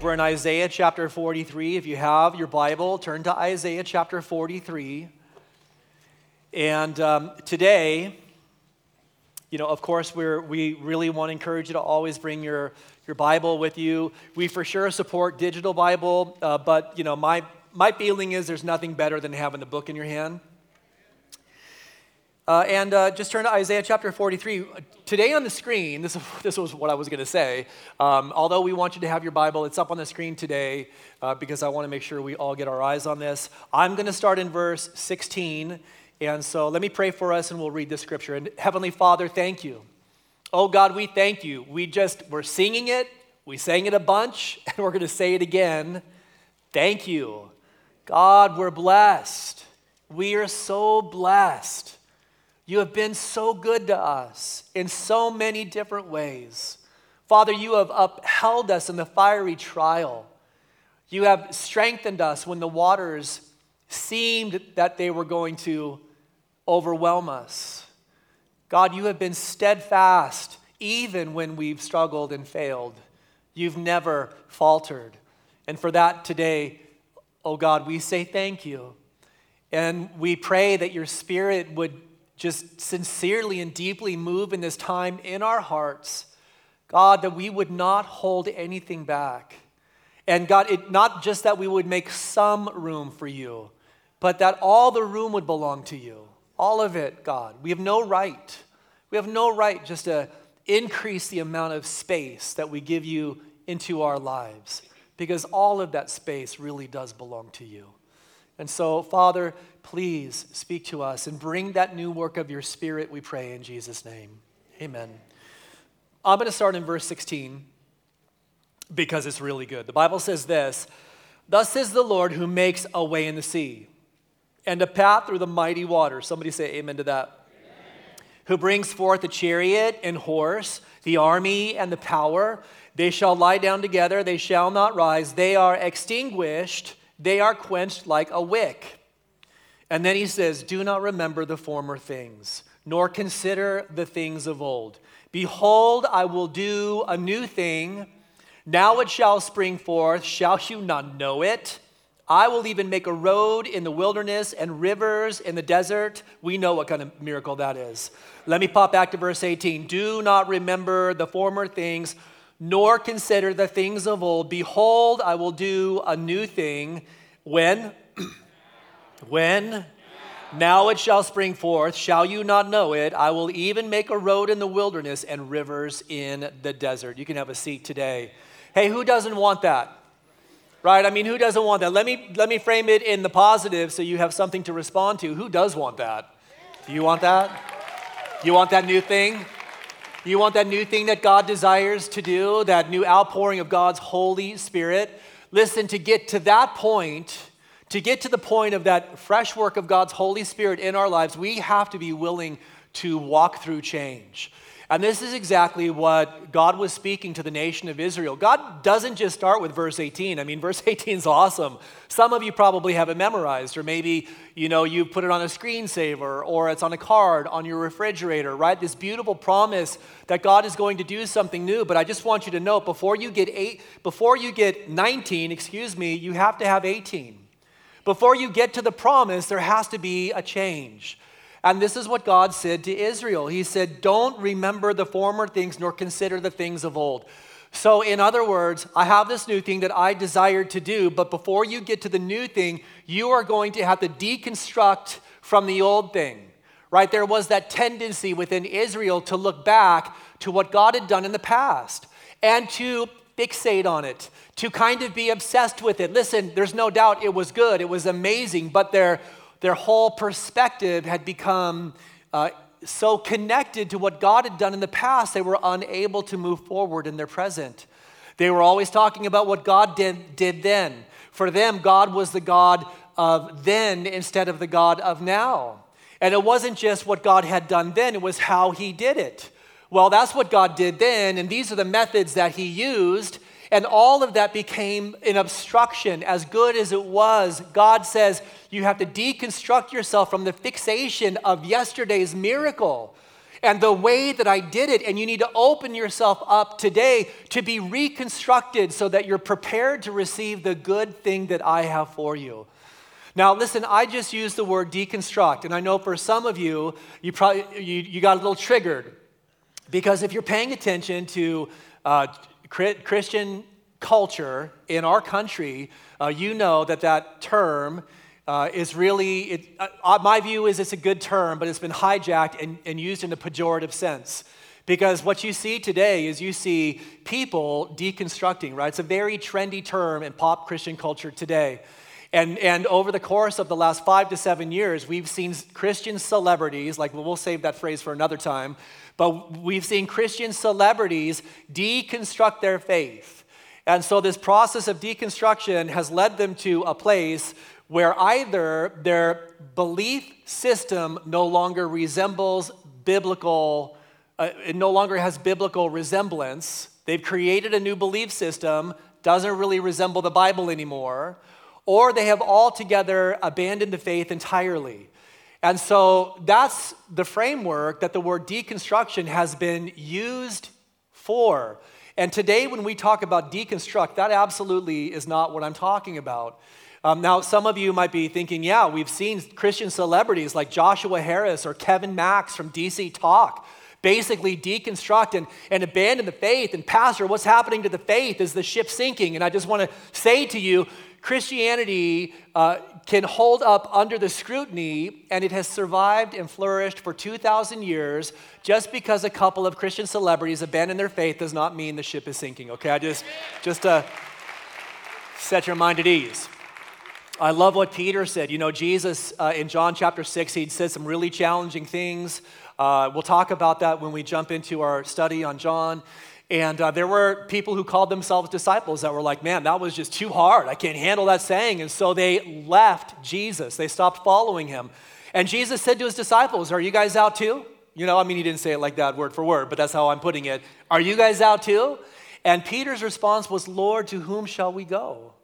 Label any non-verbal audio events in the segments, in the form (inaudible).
We're in Isaiah chapter 43. If you have your Bible, turn to Isaiah chapter 43. And um, today, you know, of course, we're, we really want to encourage you to always bring your, your Bible with you. We for sure support digital Bible, uh, but, you know, my, my feeling is there's nothing better than having the book in your hand. Uh, and uh, just turn to Isaiah chapter 43. Today on the screen, this, (laughs) this was what I was going to say. Um, although we want you to have your Bible, it's up on the screen today uh, because I want to make sure we all get our eyes on this. I'm going to start in verse 16. And so let me pray for us and we'll read the scripture. And Heavenly Father, thank you. Oh God, we thank you. We just, we're singing it, we sang it a bunch, (laughs) and we're going to say it again. Thank you. God, we're blessed. We are so blessed. You have been so good to us in so many different ways. Father, you have upheld us in the fiery trial. You have strengthened us when the waters seemed that they were going to overwhelm us. God, you have been steadfast even when we've struggled and failed. You've never faltered. And for that today, oh God, we say thank you. And we pray that your spirit would just sincerely and deeply move in this time in our hearts. God, that we would not hold anything back. And God, it, not just that we would make some room for you, but that all the room would belong to you. All of it, God. We have no right. We have no right just to increase the amount of space that we give you into our lives because all of that space really does belong to you. And so, Father, please speak to us and bring that new work of your Spirit, we pray in Jesus' name. Amen. I'm going to start in verse 16 because it's really good. The Bible says this Thus is the Lord who makes a way in the sea and a path through the mighty waters. Somebody say amen to that. Amen. Who brings forth the chariot and horse, the army and the power. They shall lie down together, they shall not rise. They are extinguished they are quenched like a wick. And then he says, Do not remember the former things, nor consider the things of old. Behold, I will do a new thing. Now it shall spring forth. Shall you not know it? I will even make a road in the wilderness and rivers in the desert. We know what kind of miracle that is. Let me pop back to verse 18. Do not remember the former things, nor consider the things of old. Behold, I will do a new thing. When? (clears throat) when? Now it shall spring forth. Shall you not know it? I will even make a road in the wilderness and rivers in the desert. You can have a seat today. Hey, who doesn't want that? Right? I mean, who doesn't want that? Let me, let me frame it in the positive so you have something to respond to. Who does want that? Do you want that? You want that new thing? You want that new thing that God desires to do, that new outpouring of God's Holy Spirit? Listen, to get to that point, to get to the point of that fresh work of God's Holy Spirit in our lives, we have to be willing to walk through change. And this is exactly what God was speaking to the nation of Israel. God doesn't just start with verse 18. I mean, (laughs) verse 18 is awesome. Some of you probably have it memorized, or maybe, you know, you put it on a screensaver, or it's on a card on your refrigerator, right? This beautiful promise that God is going to do something new. But I just want you to know before you get eight, before you get 19, excuse me, you have to have 18. Before you get to the promise, there has to be a change. And this is what God said to Israel. He said, Don't remember the former things nor consider the things of old. So, in other words, I have this new thing that I desire to do, but before you get to the new thing, you are going to have to deconstruct from the old thing. Right? There was that tendency within Israel to look back to what God had done in the past and to fixate on it, to kind of be obsessed with it. Listen, there's no doubt it was good, it was amazing, but there their whole perspective had become uh, so connected to what God had done in the past, they were unable to move forward in their present. They were always talking about what God did, did then. For them, God was the God of then instead of the God of now. And it wasn't just what God had done then, it was how He did it. Well, that's what God did then, and these are the methods that He used. And all of that became an obstruction. As good as it was, God says you have to deconstruct yourself from the fixation of yesterday's miracle. and the way that I did it. And you need to open yourself up today to be reconstructed so that you're prepared to receive the good thing that I have for you. Now, listen, I just used the word deconstruct, and I know for some of you, you probably you, you got a little triggered because if you're paying attention to uh, Christian culture in our country, uh, you know that that term uh, is really, it, uh, uh, my view is it's a good term, but it's been hijacked and, and used in a pejorative sense. Because what you see today is you see people deconstructing, right? It's a very trendy term in pop Christian culture today. And, and over the course of the last five to seven years, we've seen Christian celebrities, like we'll save that phrase for another time, but we've seen Christian celebrities deconstruct their faith. And so this process of deconstruction has led them to a place where either their belief system no longer resembles biblical, uh, it no longer has biblical resemblance. They've created a new belief system, doesn't really resemble the Bible anymore, or they have altogether abandoned the faith entirely. And so that's the framework that the word deconstruction has been used for. And today, when we talk about deconstruct, that absolutely is not what I'm talking about. Um, now, some of you might be thinking, yeah, we've seen Christian celebrities like Joshua Harris or Kevin Max from DC Talk basically deconstruct and, and abandon the faith. And, Pastor, what's happening to the faith? Is the ship sinking? And I just want to say to you, Christianity uh, can hold up under the scrutiny, and it has survived and flourished for 2,000 years. Just because a couple of Christian celebrities abandon their faith does not mean the ship is sinking, okay? I just, just to set your mind at ease. I love what Peter said. You know, Jesus uh, in John chapter 6, he said some really challenging things. Uh, we'll talk about that when we jump into our study on John. And uh, there were people who called themselves disciples that were like, man, that was just too hard. I can't handle that saying. And so they left Jesus, they stopped following him. And Jesus said to his disciples, Are you guys out too? You know, I mean, he didn't say it like that word for word, but that's how I'm putting it. Are you guys out too? And Peter's response was, Lord, to whom shall we go?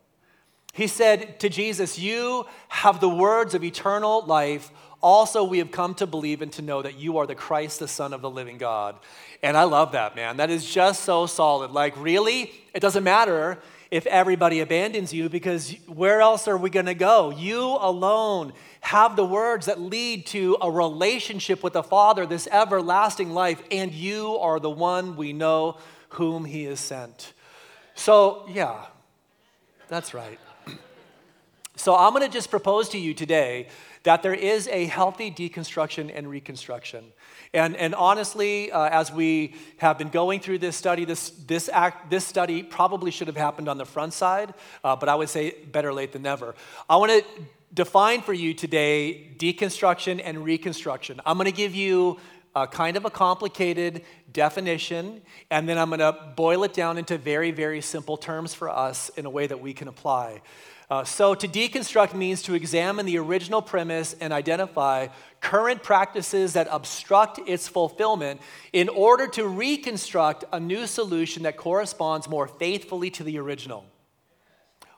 He said to Jesus, You have the words of eternal life. Also, we have come to believe and to know that you are the Christ, the Son of the living God. And I love that, man. That is just so solid. Like, really? It doesn't matter if everybody abandons you because where else are we going to go? You alone have the words that lead to a relationship with the Father, this everlasting life, and you are the one we know whom He has sent. So, yeah, that's right. (clears throat) So I'm going to just propose to you today that there is a healthy deconstruction and reconstruction. And, and honestly, uh, as we have been going through this study, this, this, act, this study probably should have happened on the front side, uh, but I would say better late than never. I want to define for you today deconstruction and reconstruction. I'm going to give you a kind of a complicated definition, and then I'm going to boil it down into very, very simple terms for us in a way that we can apply. Uh, so, to deconstruct means to examine the original premise and identify current practices that obstruct its fulfillment in order to reconstruct a new solution that corresponds more faithfully to the original.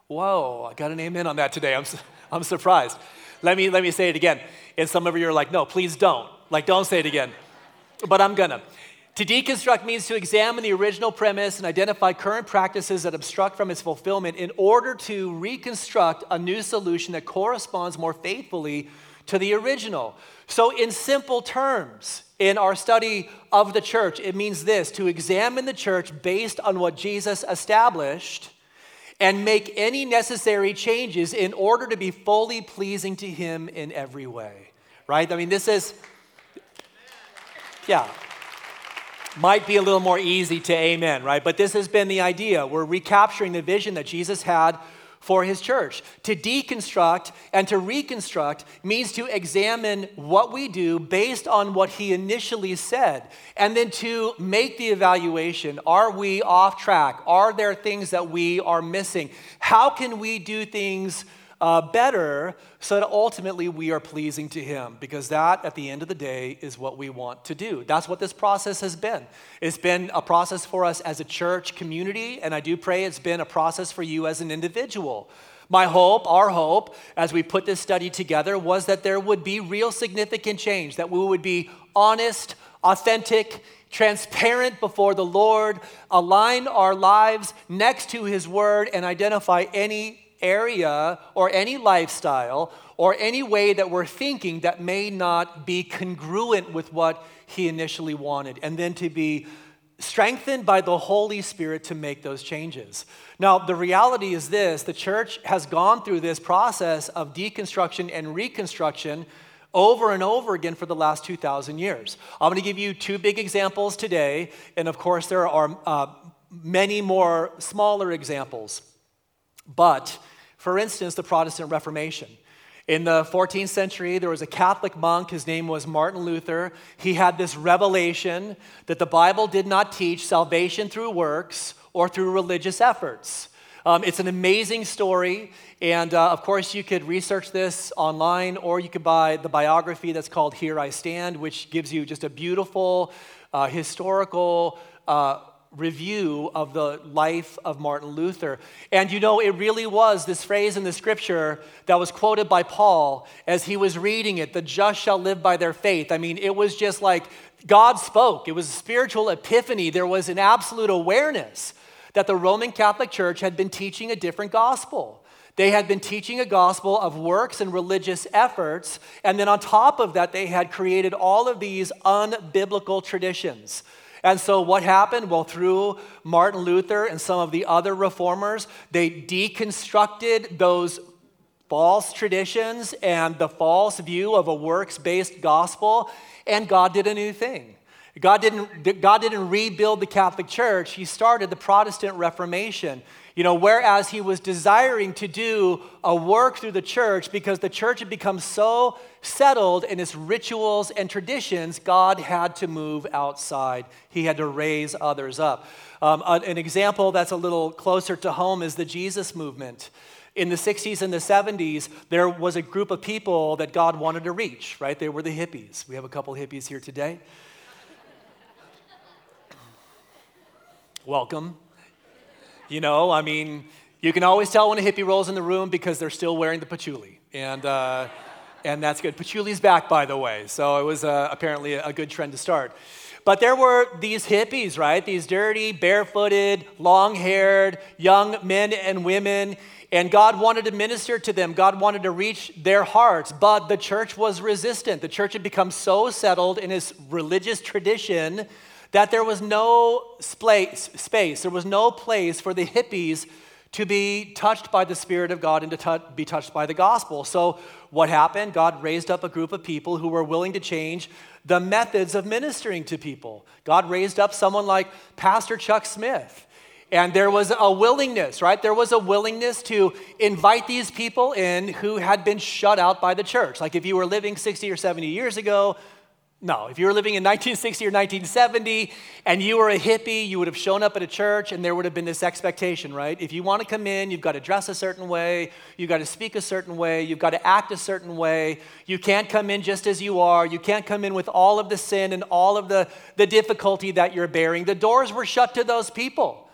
Whoa, I got an amen on that today. I'm, I'm surprised. Let me, let me say it again. And some of you are like, no, please don't. Like, don't say it again. But I'm gonna. To deconstruct means to examine the original premise and identify current practices that obstruct from its fulfillment in order to reconstruct a new solution that corresponds more faithfully to the original. So, in simple terms, in our study of the church, it means this to examine the church based on what Jesus established and make any necessary changes in order to be fully pleasing to Him in every way. Right? I mean, this is, yeah might be a little more easy to amen, right? But this has been the idea. We're recapturing the vision that Jesus had for his church. To deconstruct and to reconstruct means to examine what we do based on what he initially said, and then to make the evaluation are we off track? Are there things that we are missing? How can we do things? Uh, better so that ultimately we are pleasing to Him because that, at the end of the day, is what we want to do. That's what this process has been. It's been a process for us as a church community, and I do pray it's been a process for you as an individual. My hope, our hope, as we put this study together, was that there would be real significant change, that we would be honest, authentic, transparent before the Lord, align our lives next to His Word, and identify any area or any lifestyle or any way that we're thinking that may not be congruent with what He initially wanted, and then to be strengthened by the Holy Spirit to make those changes. Now, the reality is this the church has gone through this process of deconstruction and reconstruction over and over again for the last 2,000 years. I'm going to give you two big examples today, and of course, there are uh, many more smaller examples. But, for instance, the Protestant Reformation. In the 14th century, there was a Catholic monk. His name was Martin Luther. He had this revelation that the Bible did not teach salvation through works or through religious efforts. Um, it's an amazing story. And uh, of course, you could research this online or you could buy the biography that's called Here I Stand, which gives you just a beautiful uh, historical. Uh, review of the life of Martin Luther. And you know, it really was this phrase in the scripture that was quoted by Paul as he was reading it the just shall live by their faith. I mean, it was just like God spoke, it was a spiritual epiphany. There was an absolute awareness that the Roman Catholic Church had been teaching a different gospel. They had been teaching a gospel of works and religious efforts, and then on top of that, they had created all of these unbiblical traditions and so, what happened? Well, through Martin Luther and some of the other reformers, they deconstructed those false traditions and the false view of a works based gospel, and God did a new thing. God didn't, God didn't rebuild the Catholic Church, He started the Protestant Reformation. You know, whereas he was desiring to do a work through the church because the church had become so settled in its rituals and traditions, God had to move outside. He had to raise others up. Um, an example that's a little closer to home is the Jesus movement. In the 60s and the 70s, there was a group of people that God wanted to reach, right? They were the hippies. We have a couple hippies here today. (laughs) Welcome. You know, I mean, you can always tell when a hippie rolls in the room because they're still wearing the patchouli. And, uh, and that's good. Patchouli's back, by the way. So it was uh, apparently a good trend to start. But there were these hippies, right? These dirty, barefooted, long haired young men and women. And God wanted to minister to them. God wanted to reach their hearts. But the church was resistant. The church had become so settled in its religious tradition that there was no space, there was no place for the hippies to be touched by the Spirit of God and to t- be touched by the gospel. So, what happened? God raised up a group of people who were willing to change the methods of ministering to people. God raised up someone like Pastor Chuck Smith. And there was a willingness, right? There was a willingness to invite these people in who had been shut out by the church. Like if you were living 60 or 70 years ago, no, if you were living in 1960 or 1970 and you were a hippie, you would have shown up at a church and there would have been this expectation, right? If you want to come in, you've got to dress a certain way, you've got to speak a certain way, you've got to act a certain way. You can't come in just as you are. You can't come in with all of the sin and all of the, the difficulty that you're bearing. The doors were shut to those people.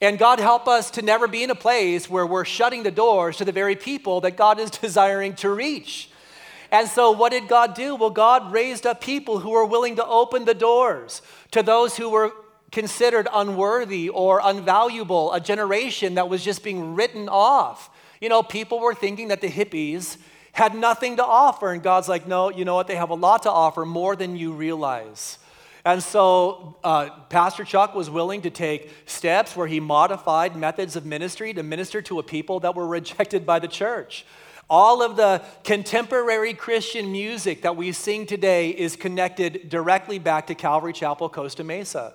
And God help us to never be in a place where we're shutting the doors to the very people that God is (laughs) desiring to reach. And so, what did God do? Well, God raised up people who were willing to open the doors to those who were considered unworthy or unvaluable, a generation that was just being written off. You know, people were thinking that the hippies had nothing to offer, and God's like, no, you know what? They have a lot to offer, more than you realize. And so, uh, Pastor Chuck was willing to take steps where he modified methods of ministry to minister to a people that were (laughs) rejected by the church. All of the contemporary Christian music that we sing today is connected directly back to Calvary Chapel, Costa Mesa.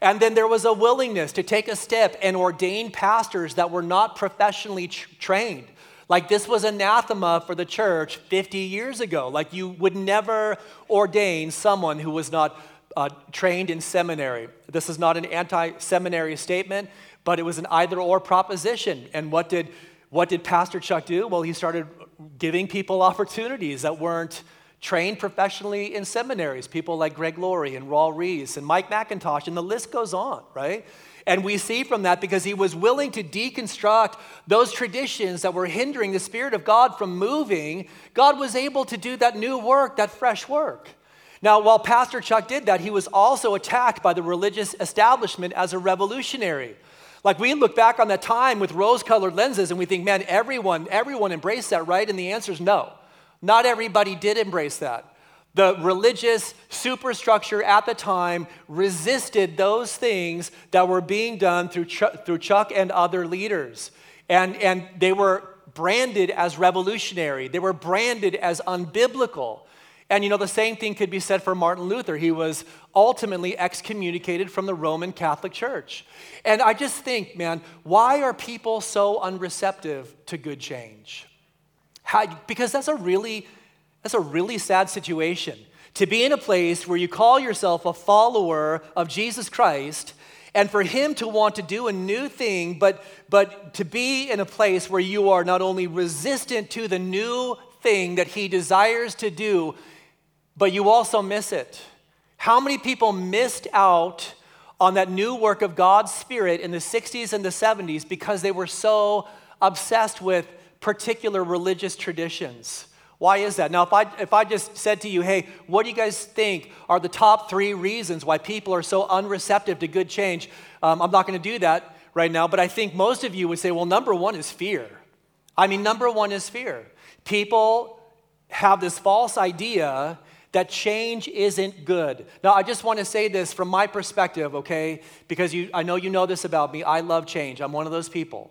And then there was a willingness to take a step and ordain pastors that were not professionally tr- trained. Like this was anathema for the church 50 years ago. Like you would never ordain someone who was not uh, trained in seminary. This is not an anti seminary statement, but it was an either or proposition. And what did what did Pastor Chuck do? Well, he started giving people opportunities that weren't trained professionally in seminaries, people like Greg Laurie and Raul Ries and Mike MacIntosh, and the list goes on, right? And we see from that because he was willing to deconstruct those traditions that were hindering the Spirit of God from moving, God was able to do that new work, that fresh work. Now, while Pastor Chuck did that, he was also attacked by the religious establishment as a revolutionary. Like we look back on that time with rose colored lenses and we think, man, everyone, everyone embraced that, right? And the answer is no. Not everybody did embrace that. The religious superstructure at the time resisted those things that were being done through Chuck, through Chuck and other leaders. And, and they were branded as revolutionary, they were branded as unbiblical. And you know, the same thing could be said for Martin Luther. He was ultimately excommunicated from the Roman Catholic Church. And I just think, man, why are people so unreceptive to good change? How, because that's a really that's a really sad situation. To be in a place where you call yourself a follower of Jesus Christ and for him to want to do a new thing, but, but to be in a place where you are not only resistant to the new thing that he desires to do, but you also miss it. How many people missed out on that new work of God's Spirit in the 60s and the 70s because they were so obsessed with particular religious traditions? Why is that? Now, if I, if I just said to you, hey, what do you guys think are the top three reasons why people are so unreceptive to good change? Um, I'm not going to do that right now, but I think most of you would say, well, number one is fear. I mean, number one is fear. People have this false idea that change isn't good. Now, I just want to say this from my perspective, okay? Because you, I know you know this about me. I love change. I'm one of those people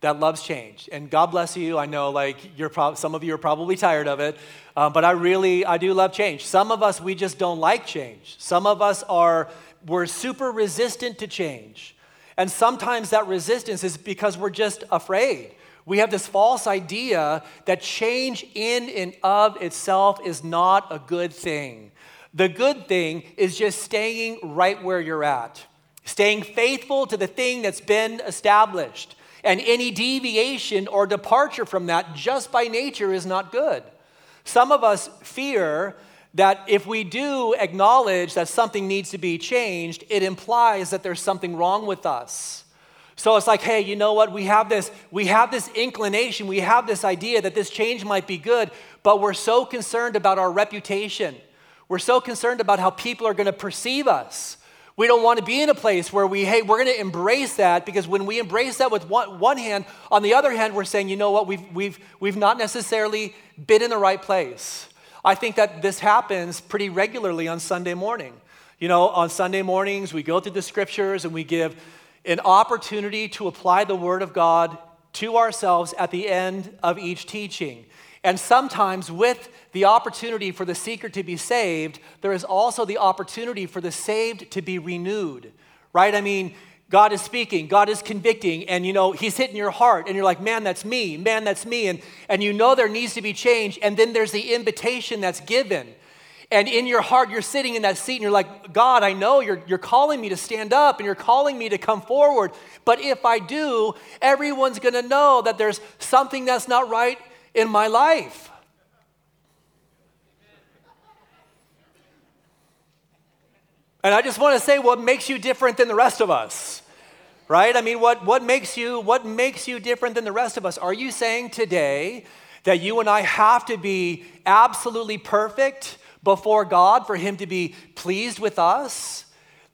that loves change. And God bless you. I know like you're pro- some of you are probably tired of it, uh, but I really I do love change. Some of us we just don't like change. Some of us are we're super resistant to change. And sometimes that resistance is because we're just afraid. We have this false idea that change in and of itself is not a good thing. The good thing is just staying right where you're at, staying faithful to the thing that's been established. And any deviation or departure from that just by nature is not good. Some of us fear that if we do acknowledge that something needs to be changed, it implies that there's something wrong with us. So it's like, hey, you know what? We have this we have this inclination, we have this idea that this change might be good, but we're so concerned about our reputation. We're so concerned about how people are going to perceive us. We don't want to be in a place where we, hey, we're going to embrace that because when we embrace that with one, one hand, on the other hand, we're saying, you know what, we've, we've, we've not necessarily been in the right place. I think that this happens pretty regularly on Sunday morning. You know, on Sunday mornings, we go through the scriptures and we give an opportunity to apply the Word of God to ourselves at the end of each teaching. And sometimes, with the opportunity for the seeker to be saved, there is also the opportunity for the saved to be renewed, right? I mean, God is speaking, God is convicting, and you know, He's hitting your heart, and you're like, man, that's me, man, that's me. And, and you know there needs to be change, and then there's the invitation that's given. And in your heart, you're sitting in that seat and you're like, God, I know you're, you're calling me to stand up and you're calling me to come forward. But if I do, everyone's going to know that there's something that's not right in my life. And I just want to say what makes you different than the rest of us. Right? I mean, what, what makes you what makes you different than the rest of us? Are you saying today that you and I have to be absolutely perfect before God for him to be pleased with us?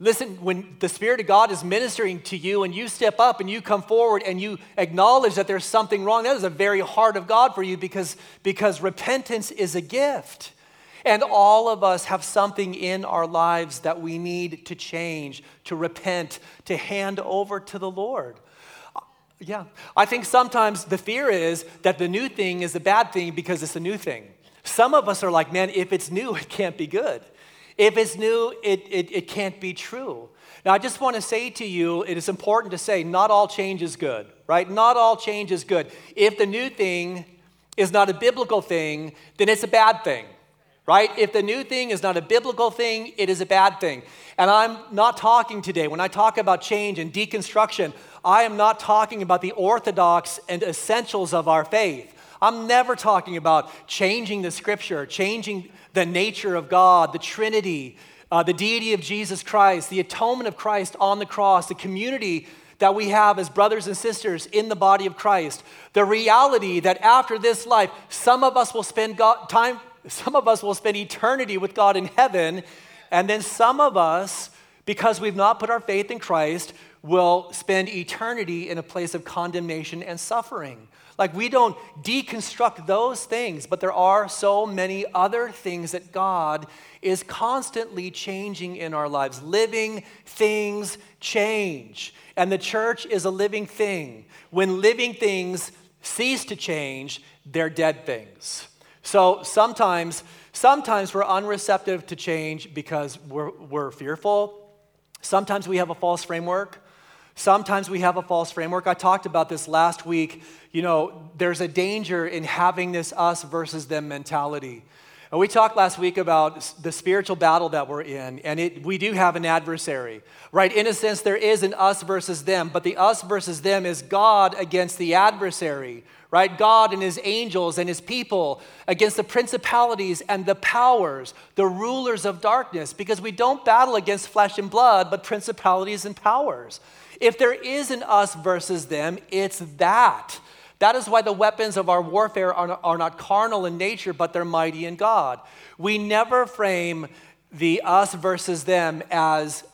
Listen, when the Spirit of God is ministering to you and you step up and you come forward and you acknowledge that there's something wrong, that is the very heart of God for you because, because repentance is a gift. And all of us have something in our lives that we need to change, to repent, to hand over to the Lord. Yeah, I think sometimes the fear is that the new thing is a bad thing because it's a new thing. Some of us are like, man, if it's new, it can't be good. If it's new, it, it, it can't be true. Now, I just want to say to you, it is important to say not all change is good, right? Not all change is good. If the new thing is not a biblical thing, then it's a bad thing, right? If the new thing is not a biblical thing, it is a bad thing. And I'm not talking today, when I talk about change and deconstruction, I am not talking about the orthodox and essentials of our faith. I'm never talking about changing the scripture, changing the nature of God, the Trinity, uh, the deity of Jesus Christ, the atonement of Christ on the cross, the community that we have as brothers and sisters in the body of Christ, the reality that after this life, some of us will spend God, time some of us will spend eternity with God in heaven, and then some of us, because we've not put our faith in Christ, will spend eternity in a place of condemnation and suffering. Like we don't deconstruct those things, but there are so many other things that God is constantly changing in our lives. Living things change. And the church is a living thing. When living things cease to change, they're dead things. So sometimes, sometimes we're unreceptive to change because we're, we're fearful. Sometimes we have a false framework. Sometimes we have a false framework. I talked about this last week. You know, there's a danger in having this us versus them mentality. And we talked last week about the spiritual battle that we're in, and it, we do have an adversary, right? In a sense, there is an us versus them, but the us versus them is God against the adversary, right? God and his angels and his people against the principalities and the powers, the rulers of darkness, because we don't battle against flesh and blood, but principalities and powers. If there is an us versus them, it's that. That is why the weapons of our warfare are, are not carnal in nature, but they're mighty in God. We never frame the us versus them as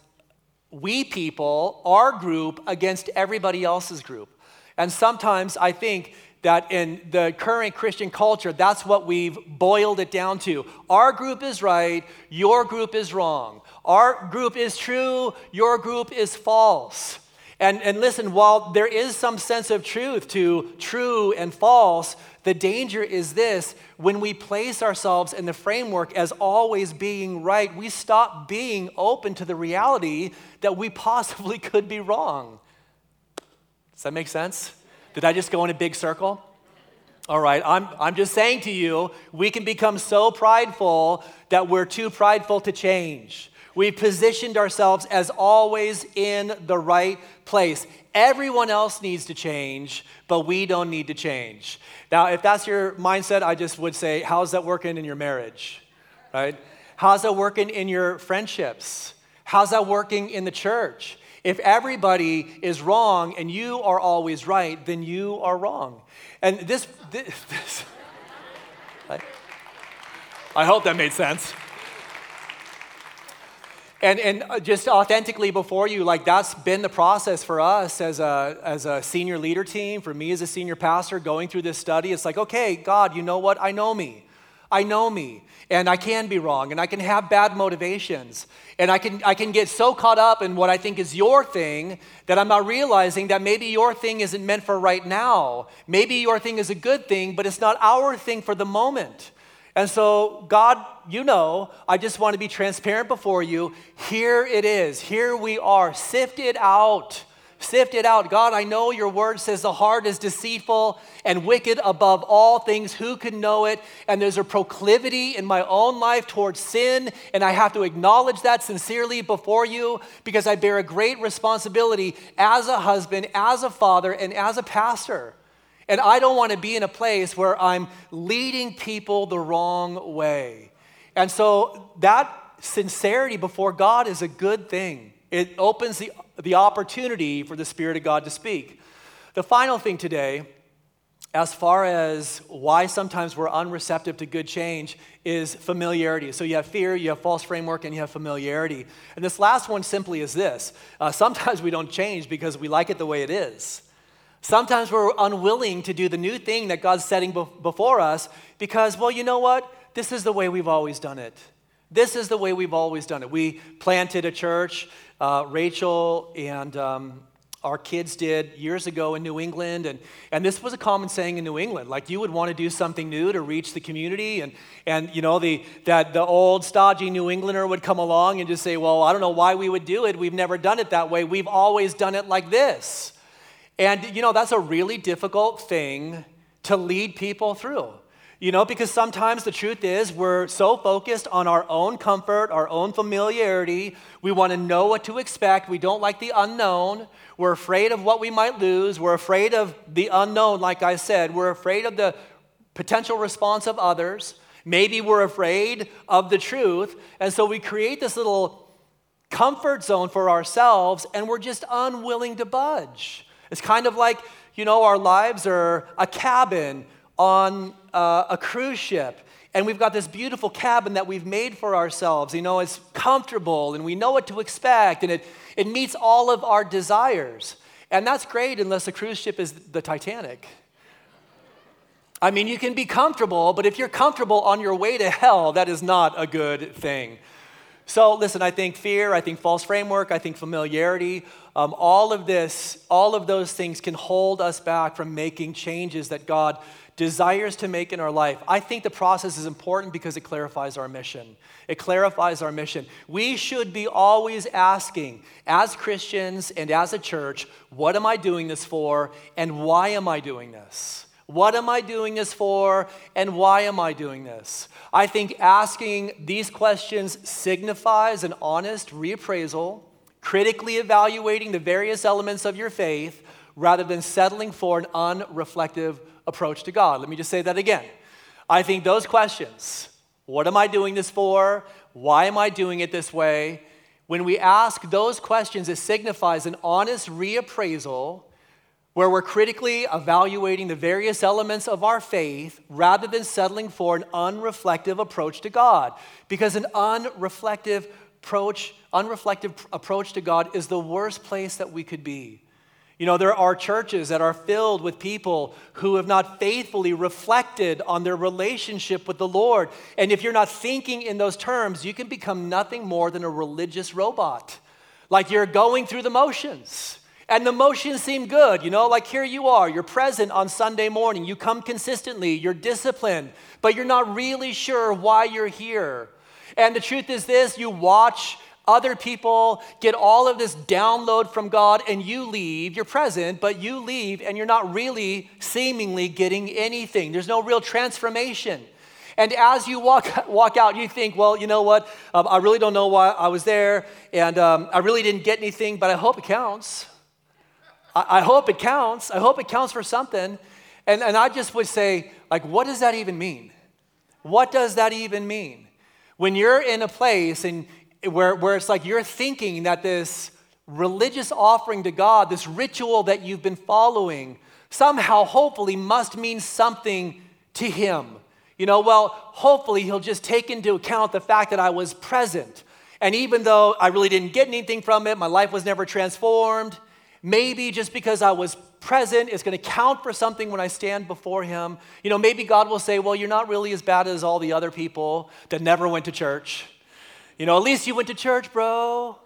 we people, our group, against everybody else's group. And sometimes I think that in the current Christian culture, that's what we've boiled it down to. Our group is right, your group is wrong. Our group is true, your group is false. And, and listen, while there is some sense of truth to true and false, the danger is this when we place ourselves in the framework as always being right, we stop being open to the reality that we possibly (laughs) could be wrong. Does that make sense? Did I just go in a big circle? All right, I'm, I'm just saying to you, we can become so prideful that we're too prideful to change. We've positioned ourselves as always in the right place. Everyone else needs to change, but we don't need to change. Now, if that's your mindset, I just would say, how's that working in your marriage? Right? How's that working in your friendships? How's that working in the church? If everybody is wrong and you are always right, then you are wrong. And this, this, (laughs) this (laughs) I hope that made sense and, and uh, just authentically before you, like that's been the process for us as a, as a senior leader team, for me as a senior pastor going through this study. It's like, okay, God, you know what? I know me. I know me. And I can be wrong, and I can have bad motivations. And I can, I can get so caught up in what I think is your thing that I'm not realizing that maybe your thing isn't meant for right now. Maybe your thing is a good thing, but it's not our thing for the moment. And so, God, you know, I just want to be transparent before you. Here it is. Here we are. Sift it out. Sift it out. God, I know your word says the heart is deceitful and wicked above all things. Who can know it? And there's a proclivity in my own life towards sin, and I have to acknowledge that sincerely before you because I bear a great responsibility as a husband, as a father, and as a pastor. And I don't want to be in a place where I'm leading people the wrong way. And so that sincerity before God is a good thing. It opens the, the opportunity for the Spirit of God to speak. The final thing today, as far as why sometimes we're unreceptive to good change, is familiarity. So you have fear, you have false framework, and you have familiarity. And this last one simply is this uh, sometimes we don't change because we like it the way it is. Sometimes we're unwilling to do the new thing that God's setting before us because, well, you know what? This is the way we've always done it. This is the way we've always done it. We planted a church, uh, Rachel and um, our kids did years ago in New England. And, and this was a common saying in New England. Like you would want to do something new to reach the community. And, and you know, the, that the old stodgy New Englander would come along and just say, well, I don't know why we would do it. We've never done it that way. We've always done it like this. And, you know, that's a really difficult thing to lead people through. You know, because sometimes the truth is we're so focused on our own comfort, our own familiarity. We want to know what to expect. We don't like the unknown. We're afraid of what we might lose. We're afraid of the unknown, like I said. We're afraid of the potential response of others. Maybe we're afraid of the truth. And so we create this little comfort zone for ourselves, and we're just unwilling to budge. It's kind of like, you know, our lives are a cabin on uh, a cruise ship. and we've got this beautiful cabin that we've made for ourselves. You know, it's comfortable and we know what to expect and it, it meets all of our desires. And that's great unless the cruise ship is the Titanic. I mean, you can be comfortable, but if you're comfortable on your way to hell, that is not a good thing. So, listen, I think fear, I think false framework, I think familiarity, um, all of this, all of those things can hold us back from making changes that God desires to make in our life. I think the process is important because it clarifies our mission. It clarifies our mission. We should be always asking, as Christians and as a church, what am I doing this for and why am I doing this? What am I doing this for and why am I doing this? I think asking these questions signifies an honest reappraisal, critically evaluating the various elements of your faith rather than settling for an unreflective approach to God. Let me just say that again. I think those questions what am I doing this for? Why am I doing it this way? When we ask those questions, it signifies an honest reappraisal where we're critically evaluating the various elements of our faith rather than settling for an unreflective approach to God. Because an unreflective approach, unreflective approach to God is the worst place that we could be. You know, there are churches that are filled with people who have not faithfully reflected on their relationship with the Lord. And if you're not thinking in those terms, you can become nothing more than a religious robot. Like you're going through the motions. And the motions seem good, you know, like here you are, you're present on Sunday morning, you come consistently, you're disciplined, but you're not really sure why you're here. And the truth is this you watch other people get all of this download from God and you leave, you're present, but you leave and you're not really seemingly getting anything. There's no real transformation. And as you walk, (laughs) walk out, you think, well, you know what? Um, I really don't know why I was there, and um, I really didn't get anything, but I hope it counts. I, I hope it counts. I hope it counts for something. And, and I just would say, like, what does that even mean? What does that even mean? When you're in a place and where, where it's like you're thinking that this religious offering to God, this ritual that you've been following, somehow, hopefully, must mean something to Him. You know, well, hopefully, He'll just take into account the fact that I was present. And even though I really didn't get anything from it, my life was never transformed, maybe just because I was present is going to count for something when I stand before Him. You know, maybe God will say, Well, you're not really as bad as all the other people that never went to church. You know, at least you went to church, bro.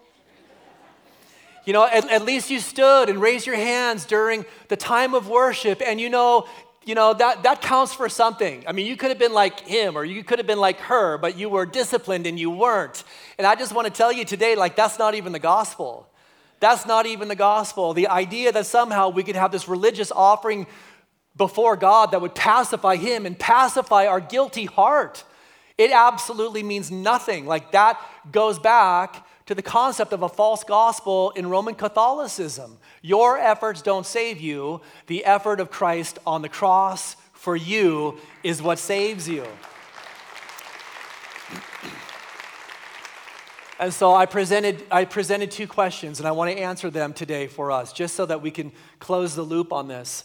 You know, at, at least you stood and raised your hands during the time of worship, and you know, you know that, that counts for something i mean you could have been like him or you could have been like her but you were disciplined and you weren't and i just want to tell you today like that's not even the gospel that's not even the gospel the idea that somehow we could have this religious offering before god that would pacify him and pacify our guilty heart it absolutely means nothing. Like that goes back to the concept of a false gospel in Roman Catholicism. Your efforts don't save you, the effort of Christ on the cross for you is what saves you. And so I presented, I presented two questions, and I want to answer them today for us, just so that we can close the loop on this.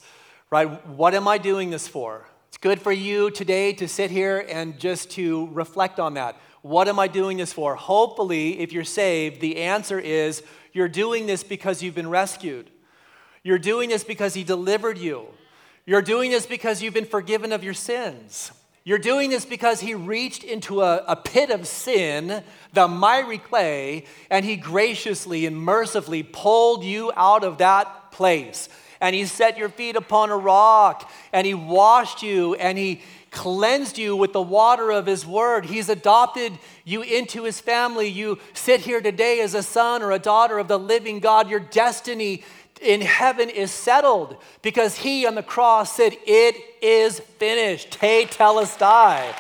Right? What am I doing this for? It's good for you today to sit here and just to reflect on that. What am I doing this for? Hopefully, if you're saved, the answer is you're doing this because you've been rescued. You're doing this because He delivered you. You're doing this because you've been forgiven of your sins. You're doing this because He reached into a, a pit of sin, the miry clay, and He graciously and mercifully pulled you out of that place and he set your feet upon a rock, and he washed you, and he cleansed you with the water of his word. He's adopted you into his family. You sit here today as a son or a daughter of the living God. Your destiny in heaven is settled because he on the cross said, It is finished. Tetelestai.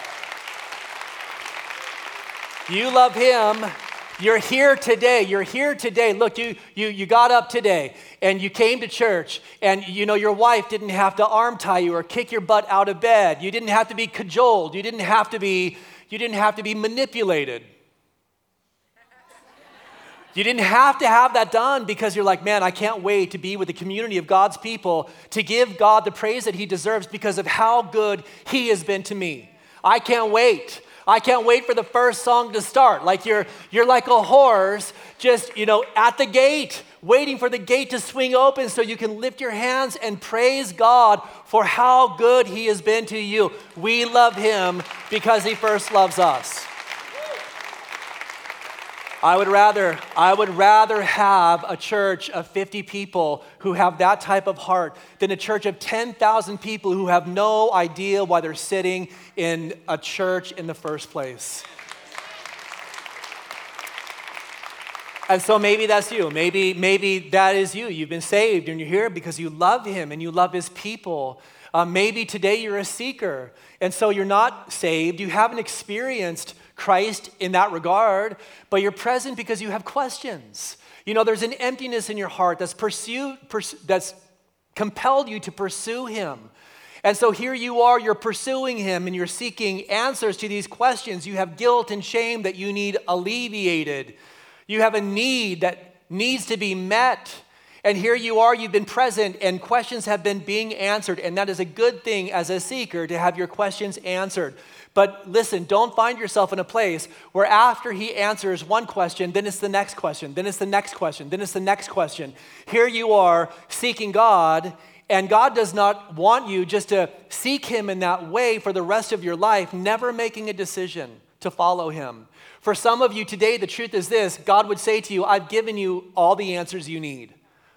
You love him you're here today. You're here today. Look, you, you, you got up today and you came to church, and you know, your wife didn't have to arm tie you or kick your butt out of bed. You didn't have to be cajoled. You didn't have to be, you didn't have to be manipulated. You didn't have to have that done because you're like, man, I can't wait to be with the community of God's people to give God the praise that He deserves because of how good He has been to me. I can't wait. I can't wait for the first song to start. Like you're, you're like a horse just, you know, at the gate, waiting for the gate to swing open so you can lift your hands and praise God for how good He has been to you. We love Him because He first loves us. I would rather I would rather have a church of 50 people who have that type of heart than a church of 10,000 people who have no idea why they're sitting in a church in the first place. And so maybe that's you. Maybe maybe that is you. You've been saved and you're here because you love him and you love his people. Uh, maybe today you're a seeker and so you're not saved. You haven't experienced Christ in that regard, but you're present because you have questions. You know, there's an emptiness in your heart that's pursued, pers- that's compelled you to pursue Him. And so here you are, you're pursuing Him and you're seeking answers to these questions. You have guilt and shame that you need alleviated. You have a need that needs to be met. And here you are, you've been present, and questions have been being answered. And that is a good thing as a seeker to have your questions answered. But listen, don't find yourself in a place where after he answers one question, then it's the next question, then it's the next question, then it's the next question. Here you are seeking God, and God does not want you just to seek him in that way for the rest of your life, never making a decision to follow him. For some of you today, the truth is this God would say to you, I've given you all the answers you need.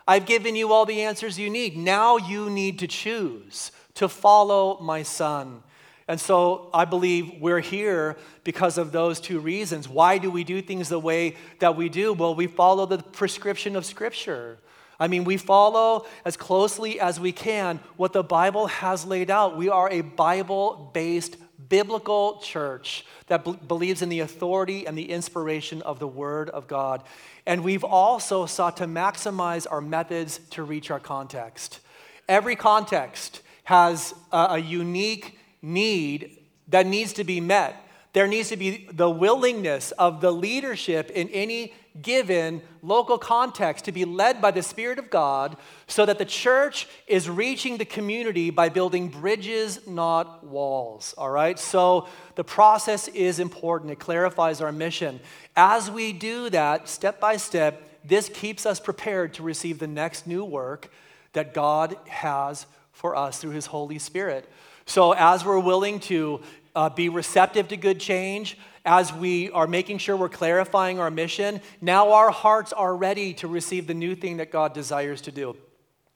I've given you all the answers you need. Now you need to choose to follow my son. And so I believe we're here because of those two reasons. Why do we do things the way that we do? Well, we follow the prescription of Scripture. I mean, we follow as closely as we can what the Bible has laid out. We are a Bible based biblical church that b- believes in the authority and the inspiration of the Word of God. And we've also sought to maximize our methods to reach our context. Every context has a, a unique need that needs to be met. There needs to be the willingness of the leadership in any given local context to be led by the Spirit of God so that the church is reaching the community by building bridges, not walls. All right? So the process is important, it clarifies our mission. As we do that, step by step, this keeps us prepared to receive the next new work that God has for us through His Holy Spirit. So, as we're willing to uh, be receptive to good change, as we are making sure we're clarifying our mission, now our hearts are ready to receive the new thing that God desires to do.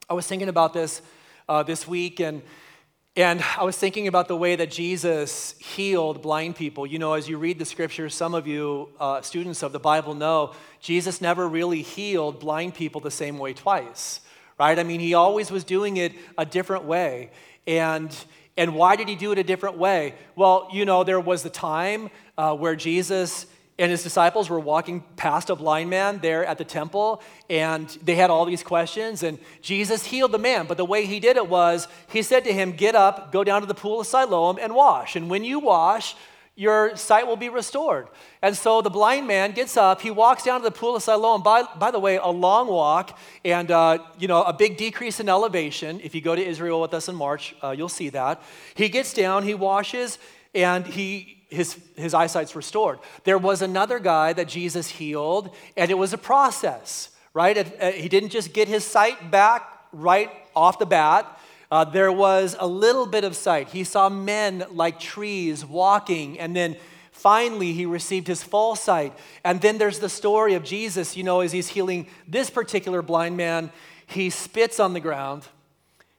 I was thinking about this uh, this week, and, and I was thinking about the way that Jesus healed blind people. You know, as you read the scriptures, some of you uh, students of the Bible know Jesus never really healed blind people the same way twice, right? I mean, he always was doing it a different way. And and why did he do it a different way? Well, you know, there was the time uh, where Jesus and his disciples were walking past a blind man there at the temple, and they had all these questions, and Jesus healed the man. But the way he did it was, he said to him, Get up, go down to the pool of Siloam, and wash. And when you wash, your sight will be restored. And so the blind man gets up, he walks down to the pool of Siloam. By, by the way, a long walk and uh, you know a big decrease in elevation. If you go to Israel with us in March, uh, you'll see that. He gets down, he washes, and he his, his eyesight's restored. There was another guy that Jesus healed, and it was a process, right? Uh, he didn't just get his sight back right off the bat. Uh, there was a little bit of sight. He saw men like trees walking, and then finally he received his full sight. And then there's the story of Jesus, you know, as he's healing this particular blind man, he spits on the ground.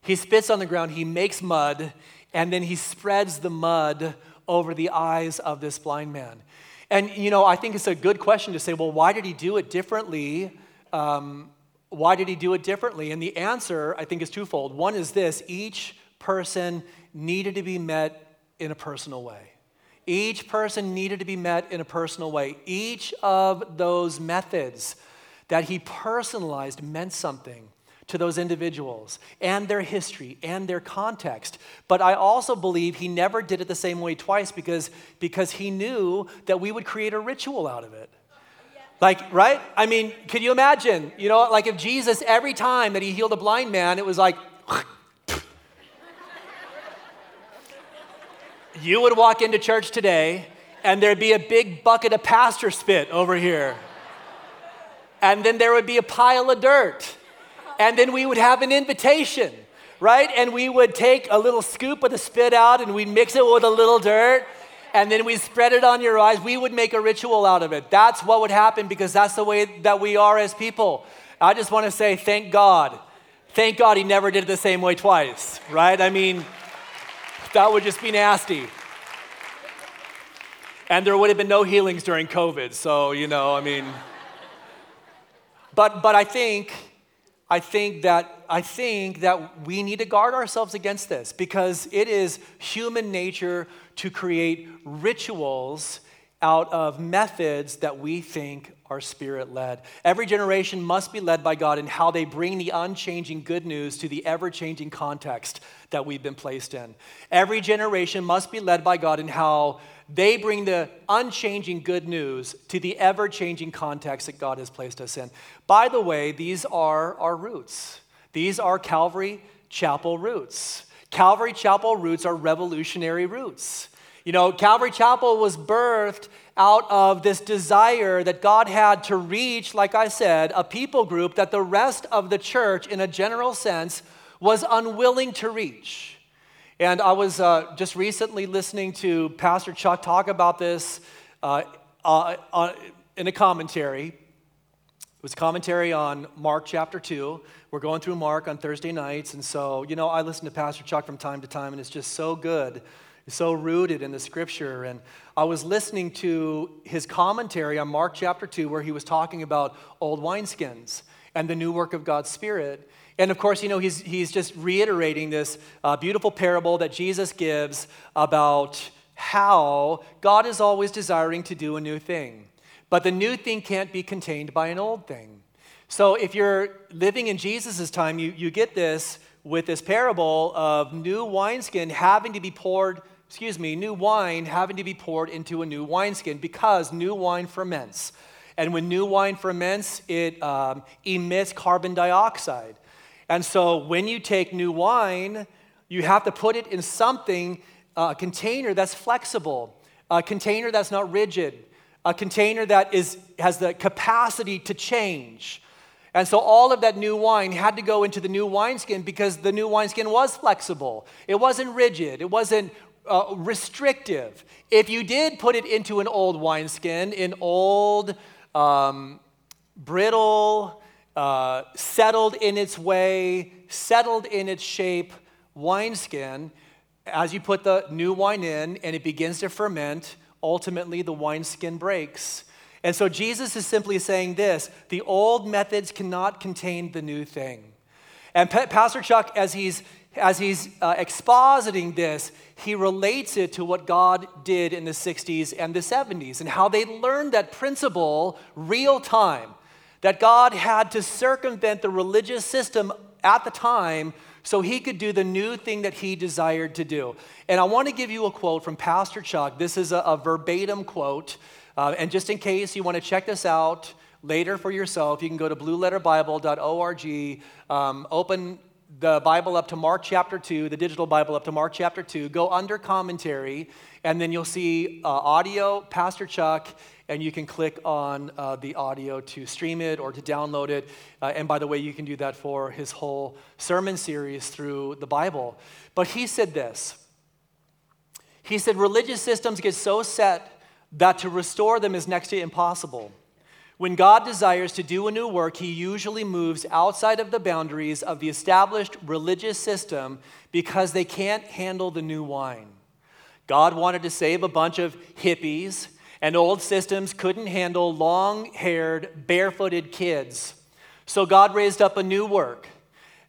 He spits on the ground, he makes mud, and then he spreads the mud over the eyes of this blind man. And, you know, I think it's a good question to say, well, why did he do it differently? Um, why did he do it differently? And the answer, I think, is twofold. One is this each person needed to be met in a personal way. Each person needed to be met in a personal way. Each of those methods that he personalized meant something to those individuals and their history and their context. But I also believe he never did it the same way twice because, because he knew that we would create a ritual out of it. Like, right? I mean, can you imagine? You know, like if Jesus, every time that he healed a blind man, it was like, (laughs) you would walk into church today and there'd be a big bucket of pastor spit over here. And then there would be a pile of dirt. And then we would have an invitation, right? And we would take a little scoop of the spit out and we'd mix it with a little dirt and then we spread it on your eyes. We would make a ritual out of it. That's what would happen because that's the way that we are as people. I just want to say thank God. Thank God he never did it the same way twice, right? I mean, that would just be nasty. And there would have been no healings during COVID. So, you know, I mean, but, but I think, I think that I think that we need to guard ourselves against this because it is human nature to create rituals out of methods that we think are spirit led. Every generation must be led by God in how they bring the unchanging good news to the ever changing context that we've been placed in. Every generation must be led by God in how they bring the unchanging good news to the ever changing context that God has placed us in. By the way, these are our roots. These are Calvary Chapel roots. Calvary Chapel roots are revolutionary roots. You know, Calvary Chapel was birthed out of this desire that God had to reach, like I said, a people group that the rest of the church, in a general sense, was unwilling to reach. And I was uh, just recently listening to Pastor Chuck talk about this uh, uh, uh in a commentary. It was commentary on Mark chapter 2. We're going through Mark on Thursday nights. And so, you know, I listen to Pastor Chuck from time to time, and it's just so good. It's so rooted in the scripture. And I was listening to his commentary on Mark chapter 2, where he was talking about old wineskins and the new work of God's Spirit. And of course, you know, he's, he's just reiterating this uh, beautiful parable that Jesus gives about how God is always desiring to do a new thing. But the new thing can't be contained by an old thing. So if you're living in Jesus' time, you, you get this with this parable of new wineskin having to be poured, excuse me, new wine having to be poured into a new wineskin because new wine ferments. And when new wine ferments, it um, emits carbon dioxide. And so when you take new wine, you have to put it in something, uh, a container that's flexible, a container that's not rigid, a container that is, has the capacity to change. And so all of that new wine had to go into the new wineskin because the new wineskin was flexible. It wasn't rigid, it wasn't uh, restrictive. If you did put it into an old wineskin, an old, um, brittle, uh, settled in its way, settled in its shape wineskin, as you put the new wine in and it begins to ferment, ultimately the wineskin breaks. And so Jesus is simply saying this the old methods cannot contain the new thing. And Pastor Chuck, as he's as he's uh, expositing this, he relates it to what God did in the 60s and the 70s and how they learned that principle real time, that God had to circumvent the religious system at the time so he could do the new thing that he desired to do. And I want to give you a quote from Pastor Chuck. This is a, a verbatim quote. Uh, and just in case you want to check this out later for yourself, you can go to blueletterbible.org, um, open the Bible up to Mark chapter 2, the digital Bible up to Mark chapter 2, go under commentary, and then you'll see uh, audio, Pastor Chuck, and you can click on uh, the audio to stream it or to download it. Uh, and by the way, you can do that for his whole sermon series through the Bible. But he said this He said, religious systems get so set that to restore them is next to impossible. When God desires to do a new work, he usually moves outside of the boundaries of the established religious system because they can't handle the new wine. God wanted to save a bunch of hippies and old systems couldn't handle long haired, barefooted kids. So God raised up a new work.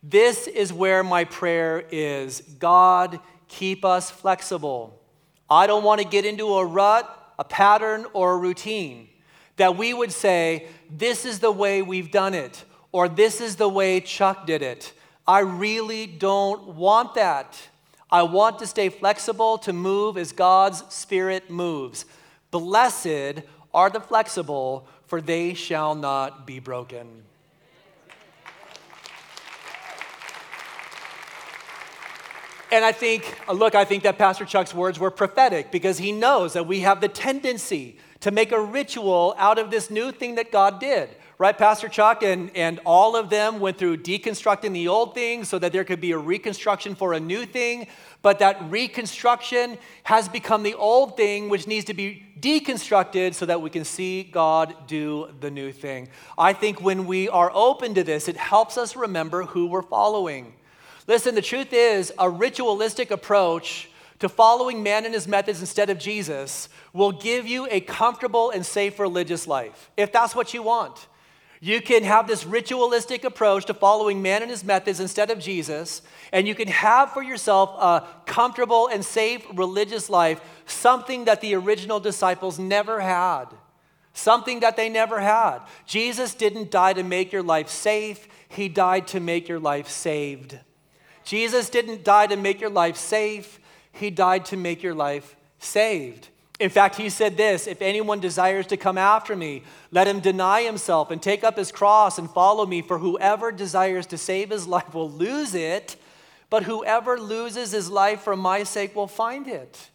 This is where my prayer is God, keep us flexible. I don't want to get into a rut, a pattern, or a routine. That we would say, this is the way we've done it, or this is the way Chuck did it. I really don't want that. I want to stay flexible to move as God's Spirit moves. Blessed are the flexible, for they shall not be broken. And I think, uh, look, I think that Pastor Chuck's words were prophetic because he knows that we have the tendency to make a ritual out of this new thing that God did. Right, Pastor Chuck and, and all of them went through deconstructing the old thing so that there could be a reconstruction for a new thing. But that reconstruction has become the old thing, which needs to be deconstructed so that we can see God do the new thing. I think when we are open to this, it helps us remember who we're following. Listen, the truth is, a ritualistic approach to following man and his methods instead of Jesus will give you a comfortable and safe religious life, if that's what you want. You can have this ritualistic approach to following man and his methods instead of Jesus, and you can have for yourself a comfortable and safe religious life, something that the original disciples never had. Something that they never had. Jesus didn't die to make your life safe, he died to make your life saved. Jesus didn't die to make your life safe, he died to make your life saved. In fact, he said this if anyone desires to come after me, let him deny himself and take up his cross and follow me. For whoever desires to save his life will lose it, but whoever loses his life for my sake will find it.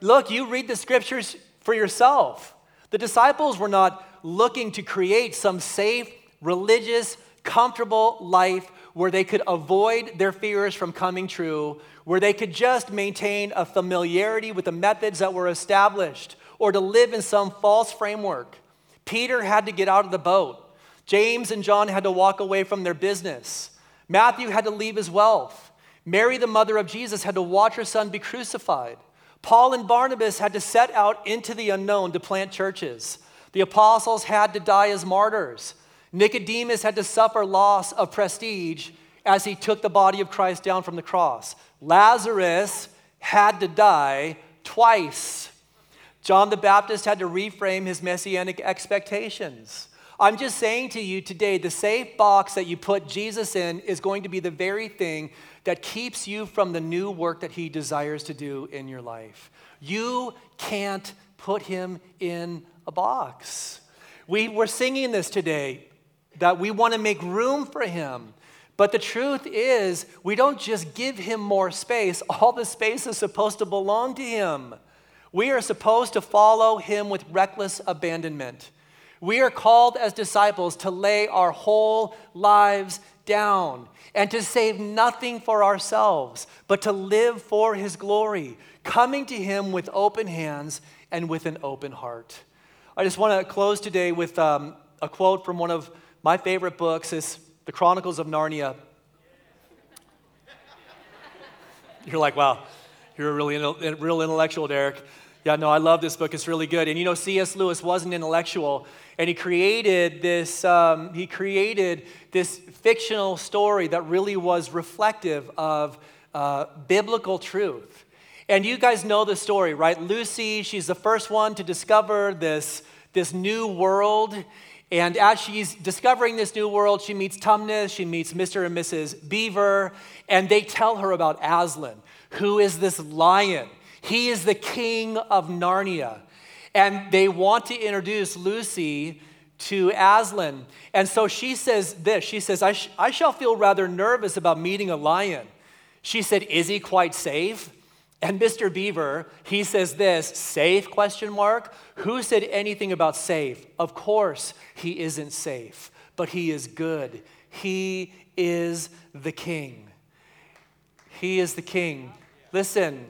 Look, you read the scriptures for yourself. The disciples were not looking to create some safe, religious, comfortable life where they could avoid their fears from coming true, where they could just maintain a familiarity with the methods that were established, or to live in some false framework. Peter had to get out of the boat. James and John had to walk away from their business. Matthew had to leave his wealth. Mary, the mother of Jesus, had to watch her son be crucified. Paul and Barnabas had to set out into the unknown to plant churches. The apostles had to die as martyrs. Nicodemus had to suffer loss of prestige as he took the body of Christ down from the cross. Lazarus had to die twice. John the Baptist had to reframe his messianic expectations. I'm just saying to you today the safe box that you put Jesus in is going to be the very thing that keeps you from the new work that he desires to do in your life. You can't put him in a box. We were singing this today that we want to make room for him. But the truth is, we don't just give him more space, all the space is supposed to belong to him. We are supposed to follow him with reckless abandonment. We are called as disciples to lay our whole lives down and to save nothing for ourselves, but to live for his glory, coming to him with open hands and with an open heart. I just want to close today with um, a quote from one of my favorite books is The Chronicles of Narnia. You're like, wow, you're a really a real intellectual, Derek. Yeah, no, I love this book. It's really good. And you know, C.S. Lewis was an intellectual, and he created this. Um, he created this fictional story that really was reflective of uh, biblical truth. And you guys know the story, right? Lucy, she's the first one to discover this this new world, and as she's discovering this new world, she meets Tumnus, she meets Mr. and Mrs. Beaver, and they tell her about Aslan, who is this lion. He is the king of Narnia. And they want to introduce Lucy to Aslan. And so she says this She says, I, sh- I shall feel rather nervous about meeting a lion. She said, Is he quite safe? And Mr. Beaver, he says this, safe question mark. Who said anything about safe? Of course, he isn't safe, but he is good. He is the king. He is the king. Listen,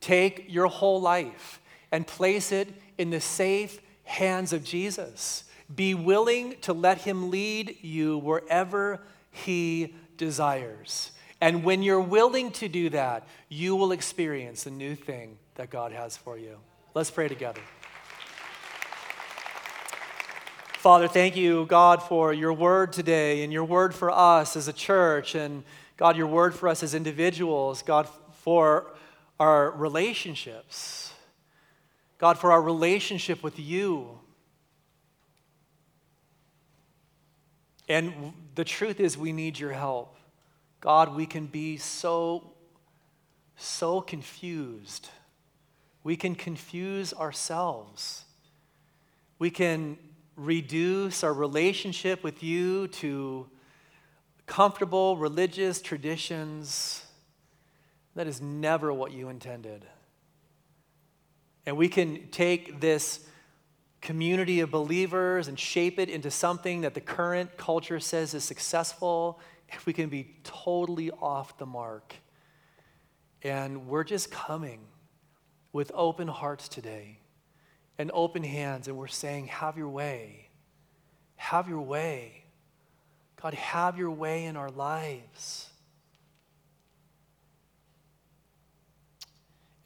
take your whole life and place it in the safe hands of Jesus. Be willing to let him lead you wherever he desires. And when you're willing to do that, you will experience the new thing that God has for you. Let's pray together. Father, thank you, God, for your word today and your word for us as a church, and God, your word for us as individuals, God, for our relationships, God, for our relationship with you. And the truth is, we need your help. God, we can be so, so confused. We can confuse ourselves. We can reduce our relationship with you to comfortable religious traditions. That is never what you intended. And we can take this community of believers and shape it into something that the current culture says is successful, we can be totally off the mark. And we're just coming with open hearts today and open hands, and we're saying, Have your way. Have your way. God, have your way in our lives.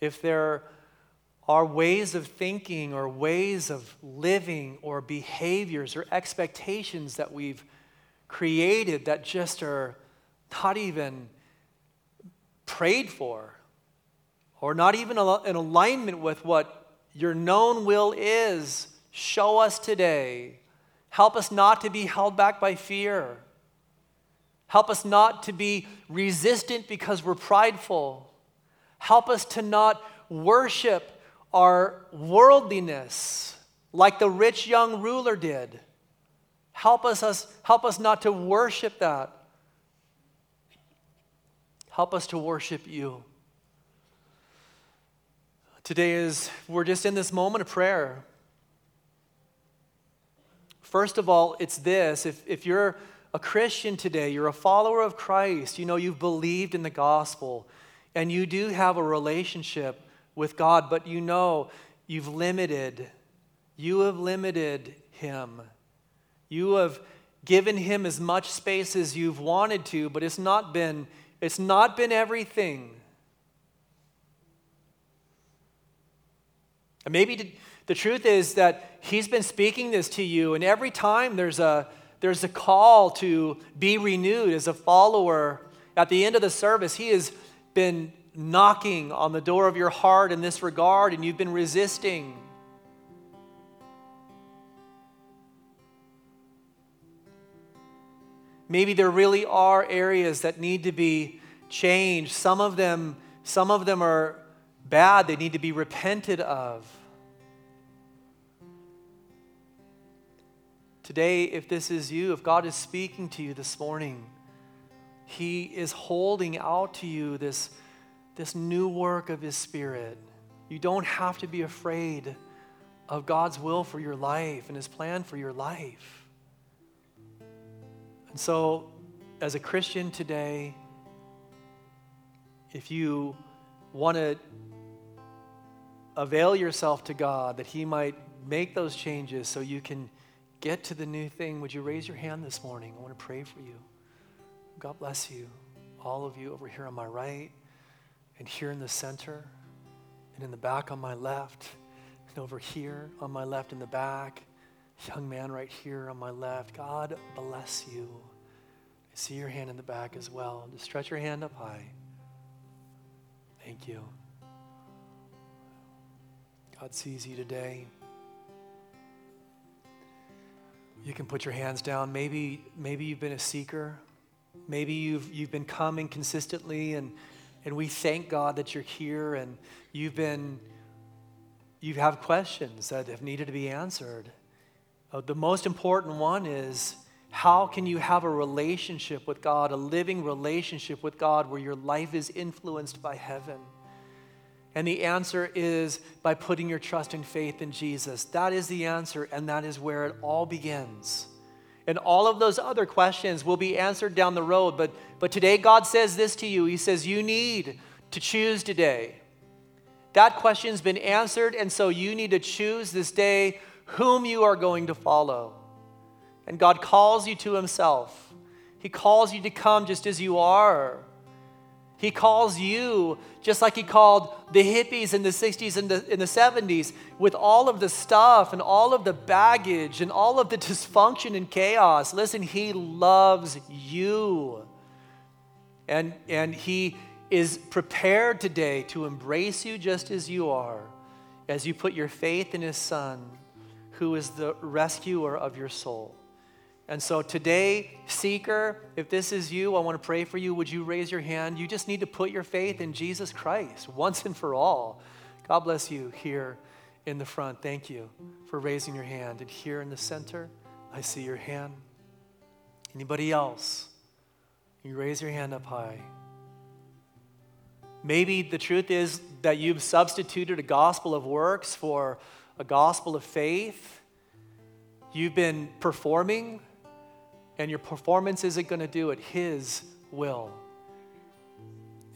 If there are ways of thinking or ways of living or behaviors or expectations that we've created that just are not even prayed for or not even in alignment with what your known will is, show us today. Help us not to be held back by fear. Help us not to be resistant because we're prideful. Help us to not worship our worldliness like the rich young ruler did. Help us, us, help us not to worship that. Help us to worship you. Today is, we're just in this moment of prayer. First of all, it's this if, if you're a Christian today, you're a follower of Christ, you know, you've believed in the gospel, and you do have a relationship with God, but you know you've limited, you have limited Him. You have given Him as much space as you've wanted to, but it's not been, it's not been everything. And maybe the truth is that He's been speaking this to you, and every time there's a there's a call to be renewed as a follower at the end of the service, He has been knocking on the door of your heart in this regard and you've been resisting. Maybe there really are areas that need to be changed. Some of them, some of them are bad, they need to be repented of. Today, if this is you, if God is speaking to you this morning, He is holding out to you this this new work of His Spirit. You don't have to be afraid of God's will for your life and His plan for your life. And so, as a Christian today, if you want to avail yourself to God that He might make those changes so you can get to the new thing, would you raise your hand this morning? I want to pray for you. God bless you, all of you over here on my right and here in the center, and in the back on my left, and over here on my left in the back, young man right here on my left. God bless you. I see your hand in the back as well. Just stretch your hand up high. Thank you. God sees you today. You can put your hands down. Maybe, maybe you've been a seeker. Maybe you've, you've been coming consistently and and we thank God that you're here and you've been, you have questions that have needed to be answered. Uh, the most important one is how can you have a relationship with God, a living relationship with God where your life is influenced by heaven? And the answer is by putting your trust and faith in Jesus. That is the answer, and that is where it all begins. And all of those other questions will be answered down the road. But, but today, God says this to you He says, You need to choose today. That question's been answered, and so you need to choose this day whom you are going to follow. And God calls you to Himself. He calls you to come just as you are. He calls you just like he called the hippies in the 60s and the, in the 70s with all of the stuff and all of the baggage and all of the (laughs) dysfunction and chaos. Listen, he loves you. And, and he is prepared today to embrace you just as you are as you put your faith in his son, who is the rescuer of your soul. And so today, seeker, if this is you, I want to pray for you. Would you raise your hand? You just need to put your faith in Jesus Christ once and for all. God bless you here in the front. Thank you for raising your hand. And here in the center, I see your hand. Anybody else? You raise your hand up high. Maybe the truth is that you've substituted a gospel of works for a gospel of faith. You've been performing, and your performance isn't going to do it His will.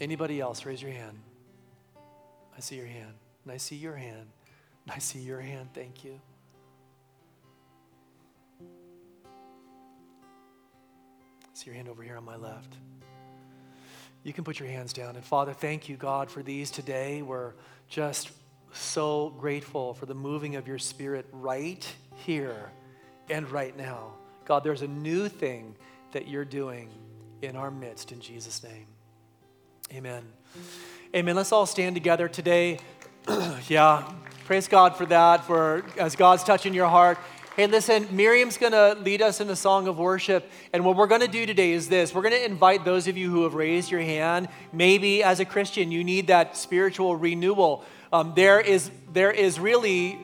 Anybody else, raise your hand. I see your hand. And I see your hand. And I see your hand. Thank you. I see your hand over here on my left. You can put your hands down. And Father, thank you, God, for these today. We're just so grateful for the moving of your Spirit right here and right now. God, there's a new thing that you're doing in our midst in Jesus' name. Amen. Amen. Let's all stand together today. (clears throat) yeah, praise God for that, for as God's touching your heart. Hey, listen, Miriam's going to lead us in a song of worship. And what we're going to do today is this we're going to invite those of you who have raised your hand. Maybe as a Christian, you need that spiritual renewal. Um, there, is, there is really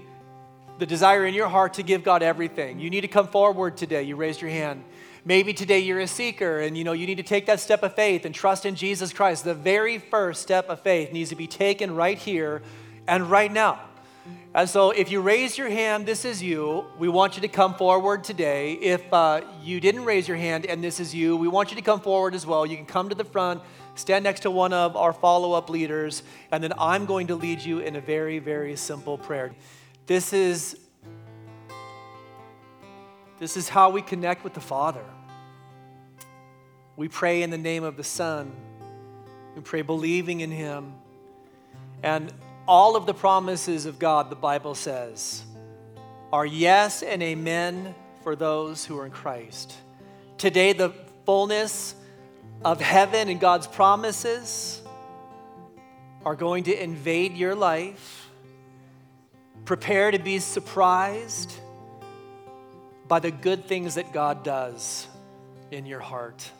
the desire in your heart to give God everything. You need to come forward today. You raised your hand. Maybe today you're a seeker and you know you need to take that step of faith and trust in Jesus Christ. The very first step of faith needs to be taken right here and right now. And so, if you raise your hand, this is you. We want you to come forward today. If uh, you didn't raise your hand and this is you, we want you to come forward as well. You can come to the front, stand next to one of our follow up leaders, and then I'm going to lead you in a very, very simple prayer. This is, this is how we connect with the Father. We pray in the name of the Son, we pray believing in Him. And all of the promises of God, the Bible says, are yes and amen for those who are in Christ. Today, the fullness of heaven and God's promises are going to invade your life. Prepare to be surprised by the good things that God does in your heart.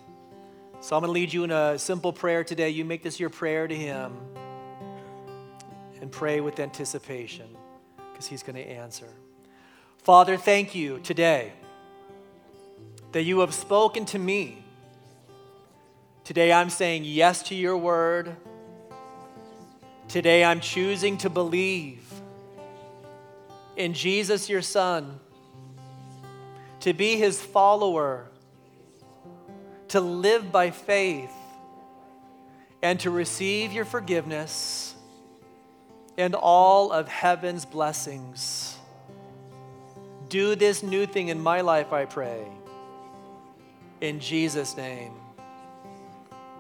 So, I'm going to lead you in a simple prayer today. You make this your prayer to Him and pray with anticipation because He's going to answer. Father, thank you today that you have spoken to me. Today I'm saying yes to your word. Today I'm choosing to believe in Jesus, your Son, to be his follower, to live by faith, and to receive your forgiveness and all of heaven's blessings. Do this new thing in my life, I pray. In Jesus' name.